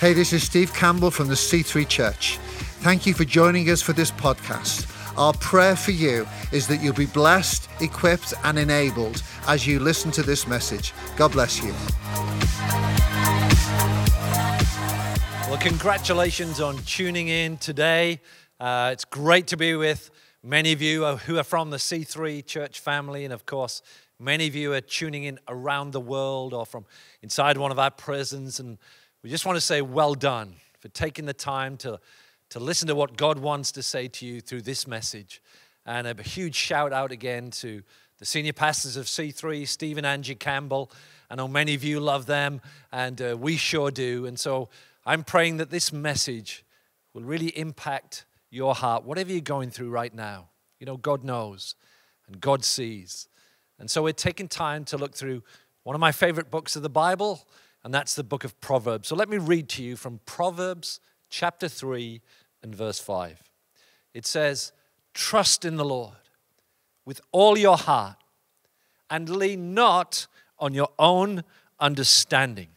Hey, this is Steve Campbell from the C3 Church. Thank you for joining us for this podcast. Our prayer for you is that you'll be blessed, equipped, and enabled as you listen to this message. God bless you. Well, congratulations on tuning in today. Uh, it's great to be with many of you who are from the C3 church family, and of course, many of you are tuning in around the world or from inside one of our prisons. And we just want to say, well done for taking the time to, to listen to what God wants to say to you through this message. And a huge shout out again to the senior pastors of C3, Steve and Angie Campbell. I know many of you love them, and uh, we sure do. And so I'm praying that this message will really impact your heart, whatever you're going through right now. You know, God knows and God sees. And so we're taking time to look through one of my favorite books of the Bible, and that's the book of Proverbs. So let me read to you from Proverbs chapter 3 and verse 5. It says, Trust in the Lord with all your heart and lean not on your own understanding.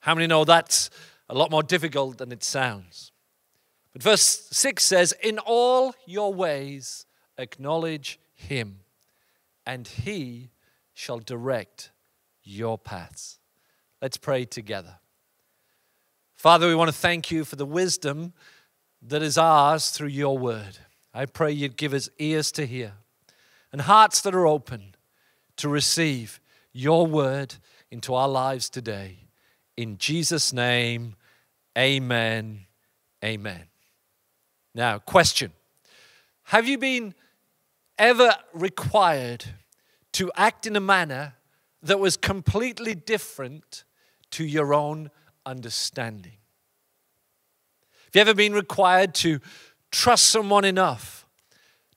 How many know that's a lot more difficult than it sounds? But verse 6 says, In all your ways acknowledge him, and he shall direct your paths. Let's pray together. Father, we want to thank you for the wisdom that is ours through your word. I pray you'd give us ears to hear and hearts that are open to receive your word into our lives today. In Jesus' name, amen. Amen. Now, question Have you been ever required to act in a manner that was completely different to your own understanding? Have you ever been required to trust someone enough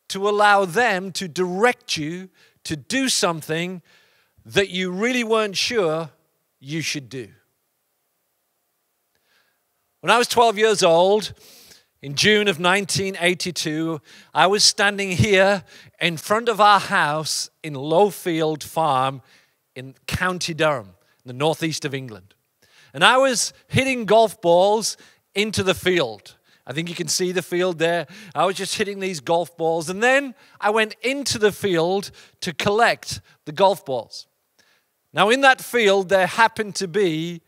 to allow them to direct you to do something that you really weren't sure you should do? When I was 12 years old, in June of 1982, I was standing here in front of our house in Lowfield Farm in County Durham, the northeast of England. And I was hitting golf balls into the field. I think you can see the field there. I was just hitting these golf balls. And then I went into the field to collect the golf balls. Now, in that field, there happened to be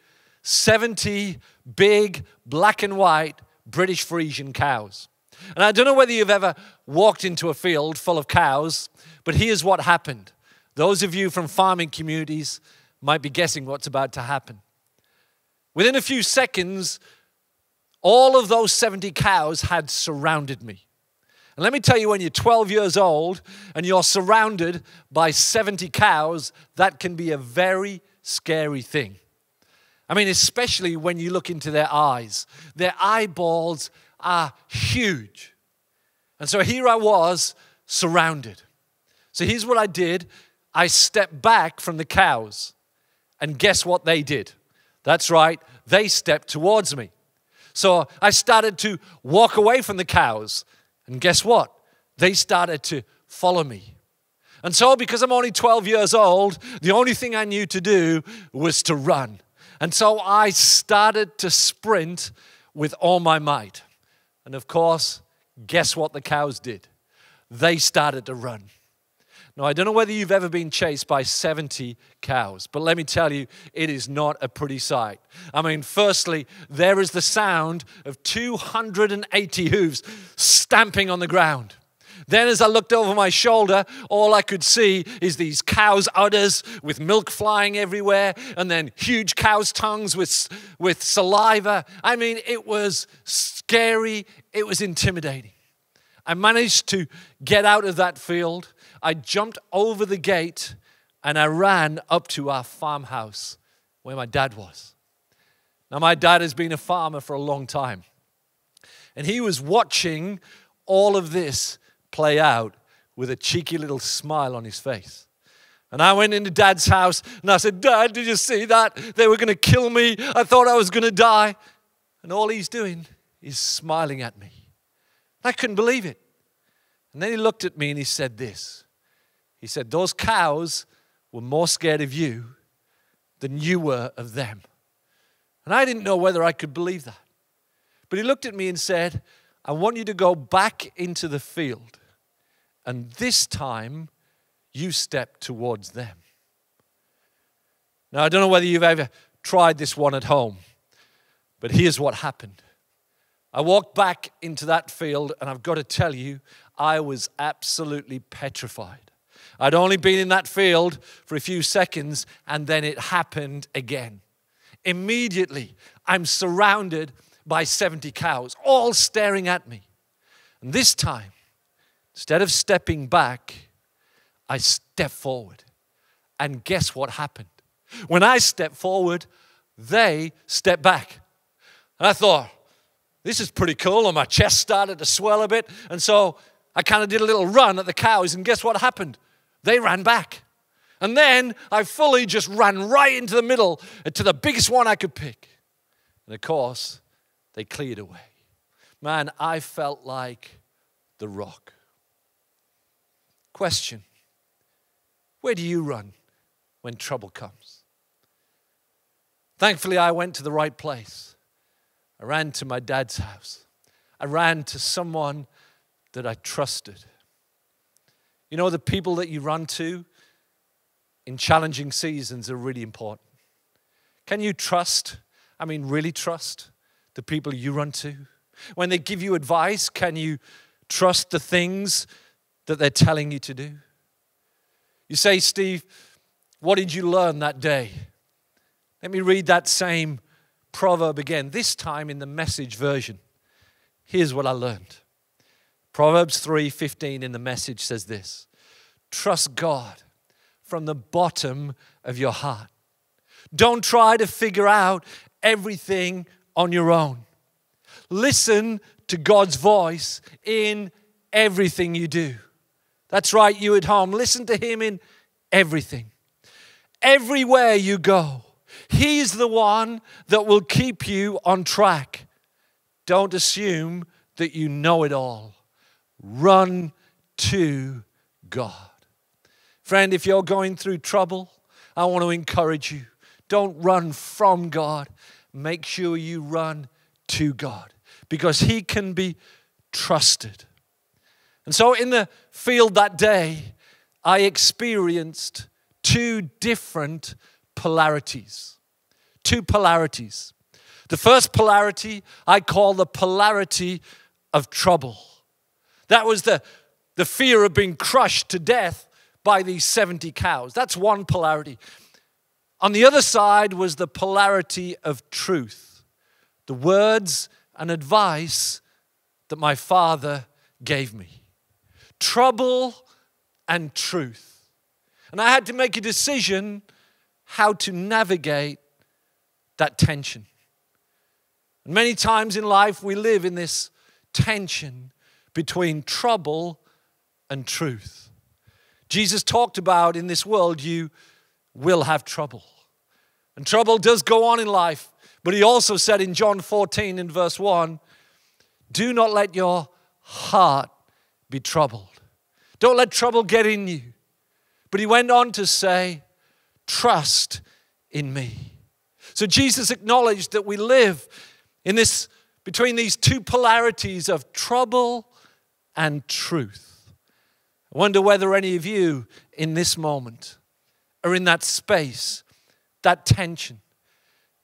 70 big black and white British Friesian cows. And I don't know whether you've ever walked into a field full of cows, but here's what happened. Those of you from farming communities might be guessing what's about to happen. Within a few seconds, all of those 70 cows had surrounded me. And let me tell you, when you're 12 years old and you're surrounded by 70 cows, that can be a very scary thing. I mean, especially when you look into their eyes. Their eyeballs are huge. And so here I was surrounded. So here's what I did I stepped back from the cows. And guess what they did? That's right, they stepped towards me. So I started to walk away from the cows. And guess what? They started to follow me. And so, because I'm only 12 years old, the only thing I knew to do was to run. And so I started to sprint with all my might. And of course, guess what the cows did? They started to run. Now, I don't know whether you've ever been chased by 70 cows, but let me tell you, it is not a pretty sight. I mean, firstly, there is the sound of 280 hooves stamping on the ground. Then, as I looked over my shoulder, all I could see is these cows' udders with milk flying everywhere, and then huge cows' tongues with, with saliva. I mean, it was scary, it was intimidating. I managed to get out of that field. I jumped over the gate and I ran up to our farmhouse where my dad was. Now, my dad has been a farmer for a long time, and he was watching all of this play out with a cheeky little smile on his face. And I went into dad's house and I said, Dad, did you see that? They were going to kill me. I thought I was going to die. And all he's doing is smiling at me. I couldn't believe it. And then he looked at me and he said this He said, Those cows were more scared of you than you were of them. And I didn't know whether I could believe that. But he looked at me and said, I want you to go back into the field. And this time, you step towards them. Now, I don't know whether you've ever tried this one at home, but here's what happened. I walked back into that field, and I've got to tell you, I was absolutely petrified. I'd only been in that field for a few seconds, and then it happened again. Immediately, I'm surrounded by 70 cows, all staring at me. And this time, instead of stepping back, I step forward. And guess what happened? When I stepped forward, they stepped back. And I thought, this is pretty cool. And my chest started to swell a bit. And so I kind of did a little run at the cows. And guess what happened? They ran back. And then I fully just ran right into the middle to the biggest one I could pick. And of course, they cleared away. Man, I felt like the rock. Question Where do you run when trouble comes? Thankfully, I went to the right place. I ran to my dad's house. I ran to someone that I trusted. You know, the people that you run to in challenging seasons are really important. Can you trust? I mean, really trust the people you run to? When they give you advice, can you trust the things that they're telling you to do? You say, Steve, what did you learn that day? Let me read that same proverb again, this time in the message version. Here's what I learned. Proverbs 3:15 in the message says this. Trust God from the bottom of your heart. Don't try to figure out everything on your own. Listen to God's voice in everything you do. That's right, you at home. Listen to Him in everything. Everywhere you go, He's the one that will keep you on track. Don't assume that you know it all. Run to God. Friend, if you're going through trouble, I want to encourage you. Don't run from God. Make sure you run to God because He can be trusted. And so, in the field that day, I experienced two different polarities. Two polarities. The first polarity I call the polarity of trouble. That was the, the fear of being crushed to death by these 70 cows. That's one polarity. On the other side was the polarity of truth, the words and advice that my father gave me. Trouble and truth. And I had to make a decision how to navigate that tension. And many times in life, we live in this tension between trouble and truth. Jesus talked about in this world, you will have trouble. And trouble does go on in life, but he also said in John 14, in verse 1, do not let your heart be troubled. Don't let trouble get in you. But he went on to say, trust in me. So Jesus acknowledged that we live in this between these two polarities of trouble and truth. I wonder whether any of you in this moment are in that space, that tension.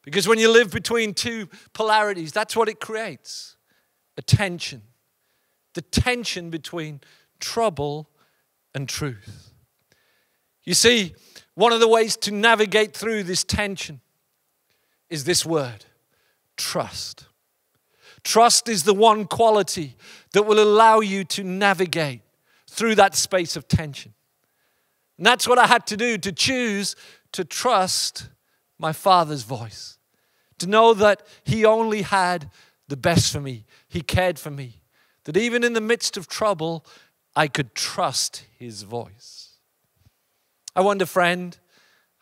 Because when you live between two polarities, that's what it creates a tension. The tension between trouble and truth. You see, one of the ways to navigate through this tension is this word trust. Trust is the one quality that will allow you to navigate through that space of tension. And that's what I had to do to choose to trust my Father's voice, to know that He only had the best for me, He cared for me, that even in the midst of trouble, I could trust His voice. I wonder, friend,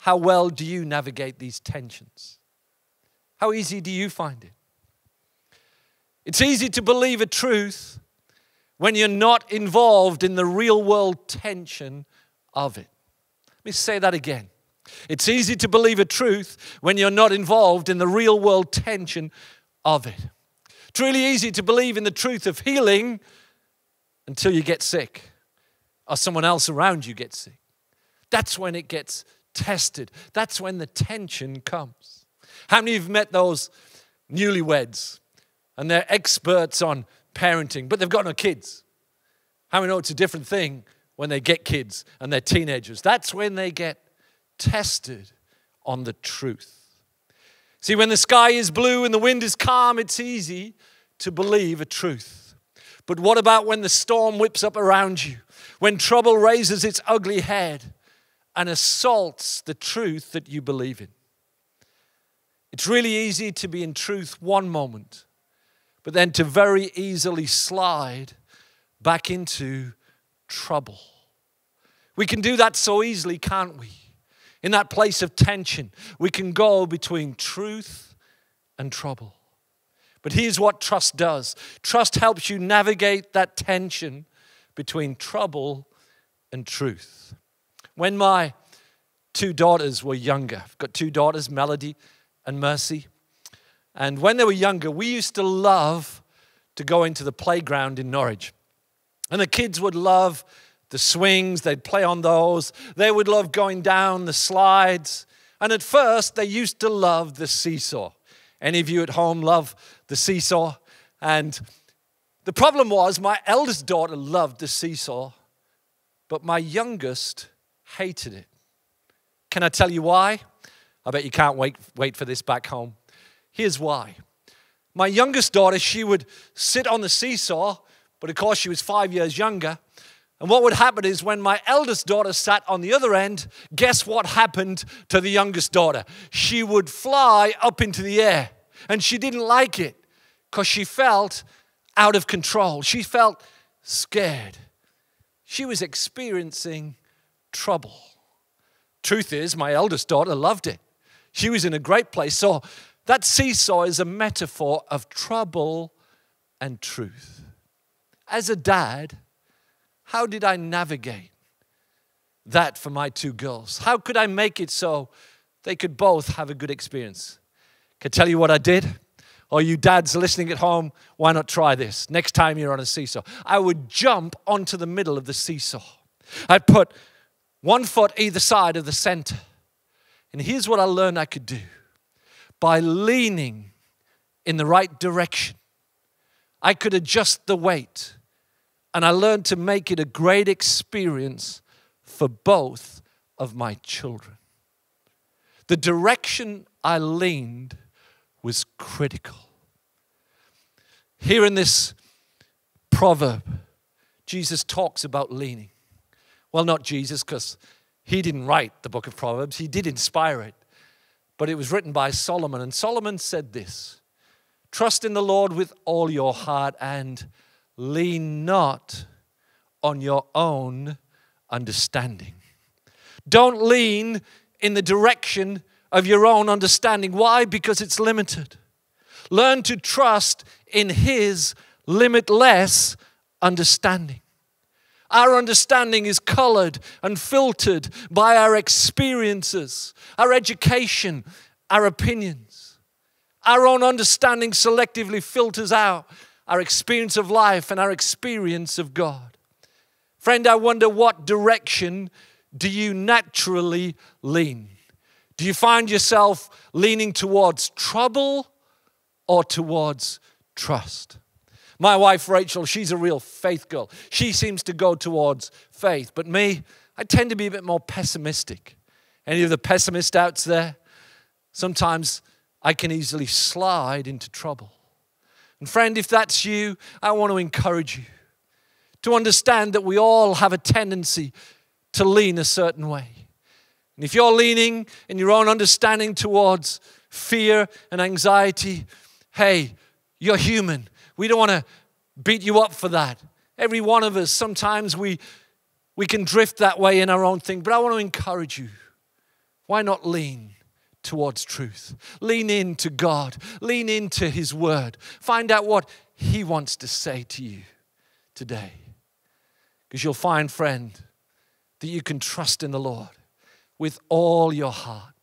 how well do you navigate these tensions? How easy do you find it? It's easy to believe a truth when you're not involved in the real world tension of it. Let me say that again. It's easy to believe a truth when you're not involved in the real world tension of it. It's really easy to believe in the truth of healing until you get sick or someone else around you gets sick. That's when it gets tested. That's when the tension comes. How many of you have met those newlyweds and they're experts on parenting, but they've got no kids? How many know it's a different thing when they get kids and they're teenagers? That's when they get tested on the truth. See, when the sky is blue and the wind is calm, it's easy to believe a truth. But what about when the storm whips up around you? When trouble raises its ugly head and assaults the truth that you believe in? It's really easy to be in truth one moment, but then to very easily slide back into trouble. We can do that so easily, can't we? In that place of tension, we can go between truth and trouble. But here's what trust does trust helps you navigate that tension between trouble and truth. When my two daughters were younger, I've got two daughters, Melody and Mercy. And when they were younger, we used to love to go into the playground in Norwich. And the kids would love the swings, they'd play on those. They would love going down the slides. And at first, they used to love the seesaw. Any of you at home love the seesaw? And the problem was, my eldest daughter loved the seesaw, but my youngest hated it. Can I tell you why? I bet you can't wait, wait for this back home. Here's why. My youngest daughter, she would sit on the seesaw, but of course she was five years younger. And what would happen is when my eldest daughter sat on the other end, guess what happened to the youngest daughter? She would fly up into the air. And she didn't like it because she felt out of control. She felt scared. She was experiencing trouble. Truth is, my eldest daughter loved it. She was in a great place. So that seesaw is a metaphor of trouble and truth. As a dad, how did I navigate that for my two girls? How could I make it so they could both have a good experience? Can I tell you what I did? Or you dads listening at home, why not try this? Next time you're on a seesaw, I would jump onto the middle of the seesaw. I'd put one foot either side of the center. And here's what I learned I could do by leaning in the right direction, I could adjust the weight and I learned to make it a great experience for both of my children. The direction I leaned was critical. Here in this proverb, Jesus talks about leaning. Well, not Jesus, because he didn't write the book of Proverbs, he did inspire it. But it was written by Solomon, and Solomon said this Trust in the Lord with all your heart and lean not on your own understanding. Don't lean in the direction of your own understanding. Why? Because it's limited. Learn to trust in His limitless understanding. Our understanding is colored and filtered by our experiences, our education, our opinions. Our own understanding selectively filters out our experience of life and our experience of God. Friend, I wonder what direction do you naturally lean? Do you find yourself leaning towards trouble or towards trust? My wife, Rachel, she's a real faith girl. She seems to go towards faith. But me, I tend to be a bit more pessimistic. Any of the pessimists out there? Sometimes I can easily slide into trouble. And friend, if that's you, I want to encourage you to understand that we all have a tendency to lean a certain way. And if you're leaning in your own understanding towards fear and anxiety, hey, you're human. We don't want to beat you up for that. Every one of us, sometimes we, we can drift that way in our own thing, but I want to encourage you. Why not lean? towards truth. Lean into God, lean into His Word. Find out what He wants to say to you today. Because you'll find, friend, that you can trust in the Lord with all your heart,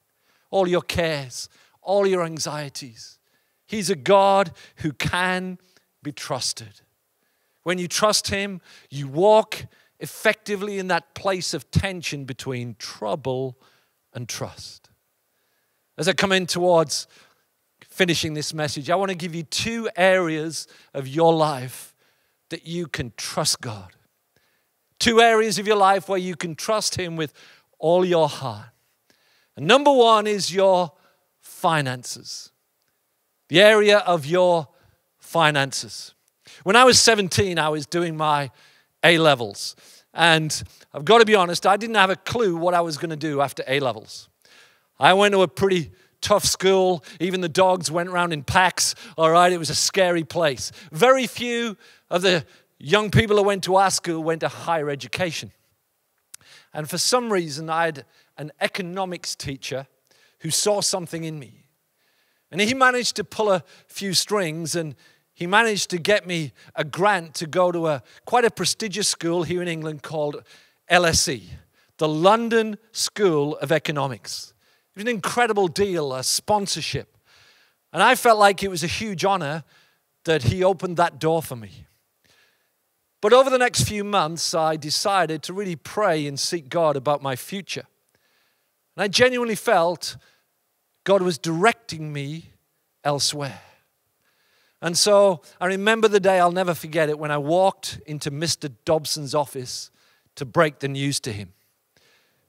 all your cares, all your anxieties. He's a God who can be trusted. When you trust Him, you walk effectively in that place of tension between trouble and trust. As I come in towards finishing this message, I want to give you two areas of your life that you can trust God. Two areas of your life where you can trust Him with all your heart. And number one is your finances, the area of your finances. When I was 17, I was doing my A levels. And I've got to be honest, I didn't have a clue what I was going to do after A levels. I went to a pretty tough school. Even the dogs went around in packs. All right, it was a scary place. Very few of the young people who went to our school went to higher education. And for some reason, I had an economics teacher who saw something in me. And he managed to pull a few strings and he managed to get me a grant to go to a quite a prestigious school here in England called LSE, the London School of Economics. It was an incredible deal, a sponsorship. And I felt like it was a huge honor that he opened that door for me. But over the next few months, I decided to really pray and seek God about my future. And I genuinely felt God was directing me elsewhere. And so I remember the day, I'll never forget it, when I walked into Mr. Dobson's office to break the news to him.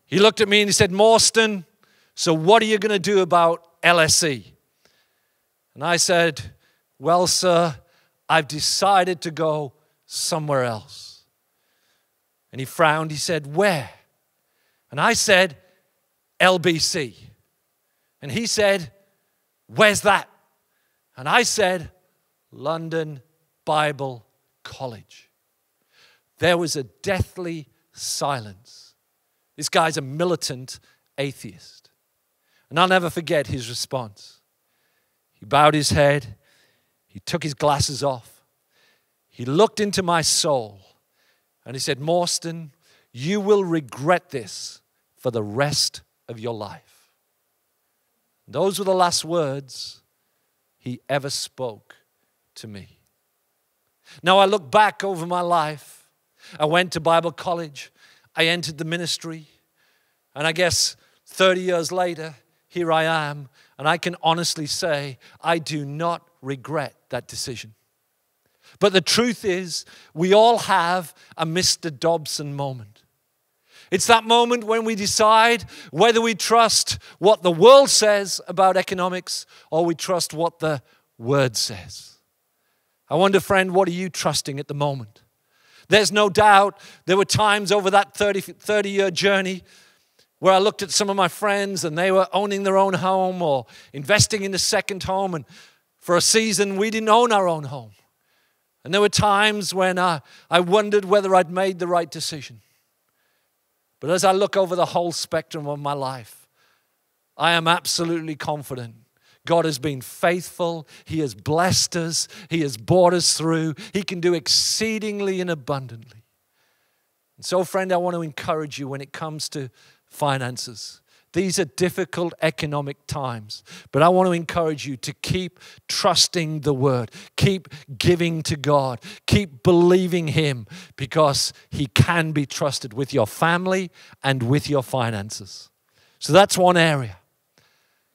He looked at me and he said, Mawston, so what are you going to do about LSE? And I said, Well, sir, I've decided to go somewhere else. And he frowned. He said, Where? And I said, LBC. And he said, Where's that? And I said, London Bible College. There was a deathly silence. This guy's a militant atheist. And I'll never forget his response. He bowed his head, he took his glasses off, he looked into my soul, and he said, Mawston, you will regret this for the rest of your life. those were the last words he ever spoke to me. Now I look back over my life. I went to Bible college, I entered the ministry, and I guess 30 years later, here I am, and I can honestly say I do not regret that decision. But the truth is, we all have a Mr. Dobson moment. It's that moment when we decide whether we trust what the world says about economics or we trust what the Word says. I wonder, friend, what are you trusting at the moment? There's no doubt there were times over that 30, 30 year journey where I looked at some of my friends and they were owning their own home or investing in a second home. And for a season, we didn't own our own home. And there were times when I, I wondered whether I'd made the right decision. But as I look over the whole spectrum of my life, I am absolutely confident God has been faithful. He has blessed us. He has brought us through. He can do exceedingly and abundantly. And so, friend, I want to encourage you when it comes to finances. These are difficult economic times, but I want to encourage you to keep trusting the word, keep giving to God, keep believing Him because He can be trusted with your family and with your finances. So that's one area.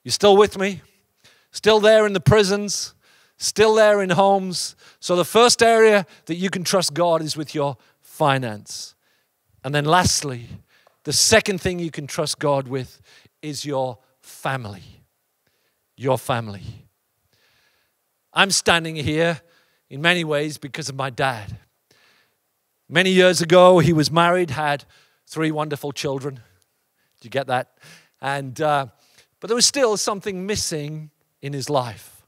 You still with me? Still there in the prisons, still there in homes. So, the first area that you can trust God is with your finance. And then, lastly, the second thing you can trust God with is your family. Your family. I'm standing here in many ways because of my dad. Many years ago, he was married, had three wonderful children. Did you get that? And, uh, but there was still something missing in his life.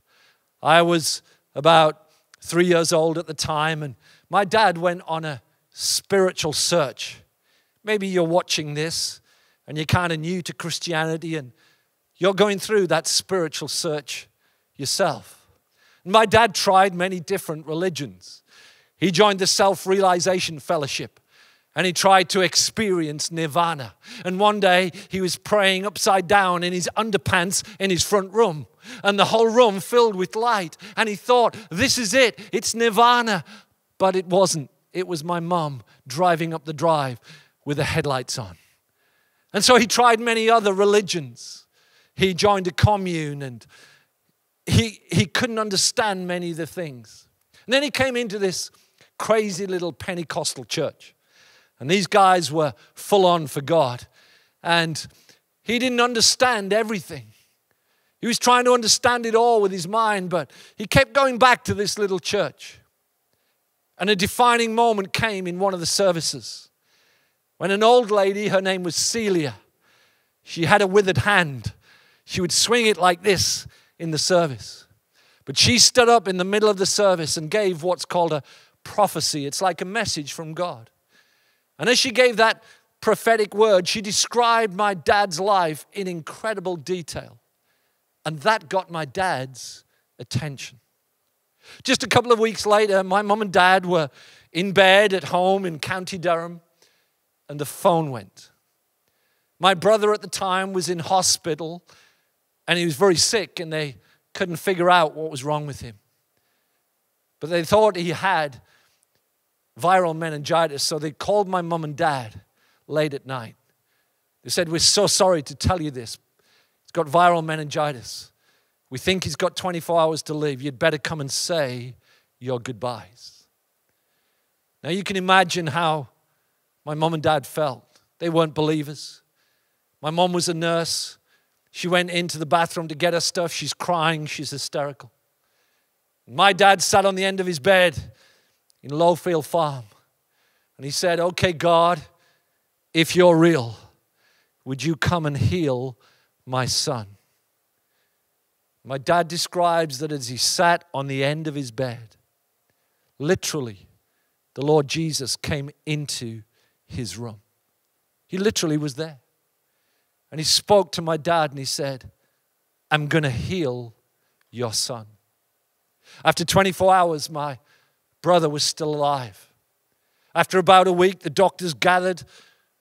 I was about three years old at the time, and my dad went on a spiritual search. Maybe you're watching this and you're kind of new to Christianity and you're going through that spiritual search yourself. And my dad tried many different religions. He joined the Self Realization Fellowship, and he tried to experience nirvana. And one day he was praying upside down in his underpants in his front room, and the whole room filled with light. And he thought, This is it, it's nirvana. But it wasn't. It was my mum driving up the drive with the headlights on. And so he tried many other religions. He joined a commune and he, he couldn't understand many of the things. And then he came into this crazy little Pentecostal church. And these guys were full on for God. And he didn't understand everything. He was trying to understand it all with his mind, but he kept going back to this little church. And a defining moment came in one of the services when an old lady, her name was Celia, she had a withered hand. She would swing it like this in the service. But she stood up in the middle of the service and gave what's called a prophecy. It's like a message from God. And as she gave that prophetic word, she described my dad's life in incredible detail. And that got my dad's attention. Just a couple of weeks later, my mom and dad were in bed at home in County Durham, and the phone went. My brother at the time was in hospital, and he was very sick, and they couldn't figure out what was wrong with him. But they thought he had viral meningitis. So they called my mom and dad late at night. They said, We're so sorry to tell you this. He's got viral meningitis. We think he's got 24 hours to live. You'd better come and say your goodbyes. Now you can imagine how my mom and dad felt. They weren't believers. My mom was a nurse. She went into the bathroom to get her stuff. She's crying, she's hysterical. My dad sat on the end of his bed in Lowfield Farm. And he said, Okay, God, if you're real, would you come and heal my son? My dad describes that as he sat on the end of his bed, literally, the Lord Jesus came into his room. He literally was there. And he spoke to my dad and he said, I'm going to heal your son. After 24 hours, my brother was still alive. After about a week, the doctors gathered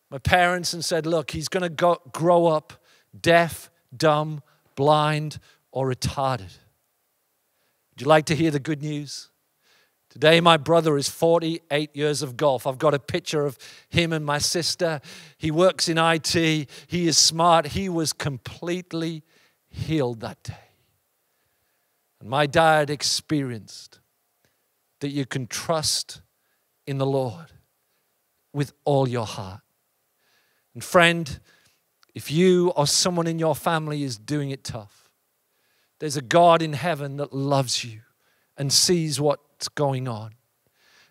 my parents and said, Look, he's going to grow up deaf, dumb, blind, or retarded. Would you like to hear the good news? Today, my brother is 48 years of golf. I've got a picture of him and my sister. He works in IT. He is smart. He was completely healed that day. And my dad experienced that you can trust in the Lord with all your heart. And friend, if you or someone in your family is doing it tough, there's a God in heaven that loves you and sees what's going on.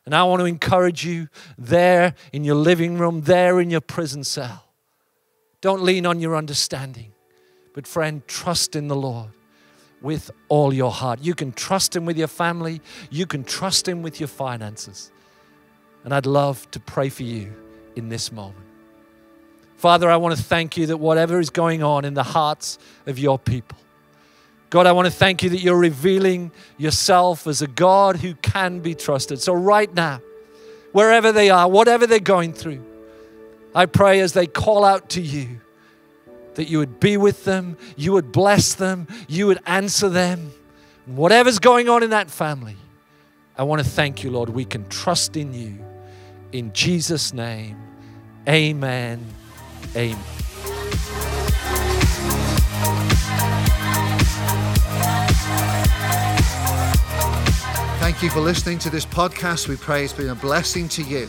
And I want to encourage you there in your living room, there in your prison cell. Don't lean on your understanding, but friend, trust in the Lord with all your heart. You can trust Him with your family, you can trust Him with your finances. And I'd love to pray for you in this moment. Father, I want to thank you that whatever is going on in the hearts of your people, God, I want to thank you that you're revealing yourself as a God who can be trusted. So, right now, wherever they are, whatever they're going through, I pray as they call out to you, that you would be with them, you would bless them, you would answer them. Whatever's going on in that family, I want to thank you, Lord. We can trust in you. In Jesus' name, amen. Amen. Thank you for listening to this podcast. We pray it's been a blessing to you.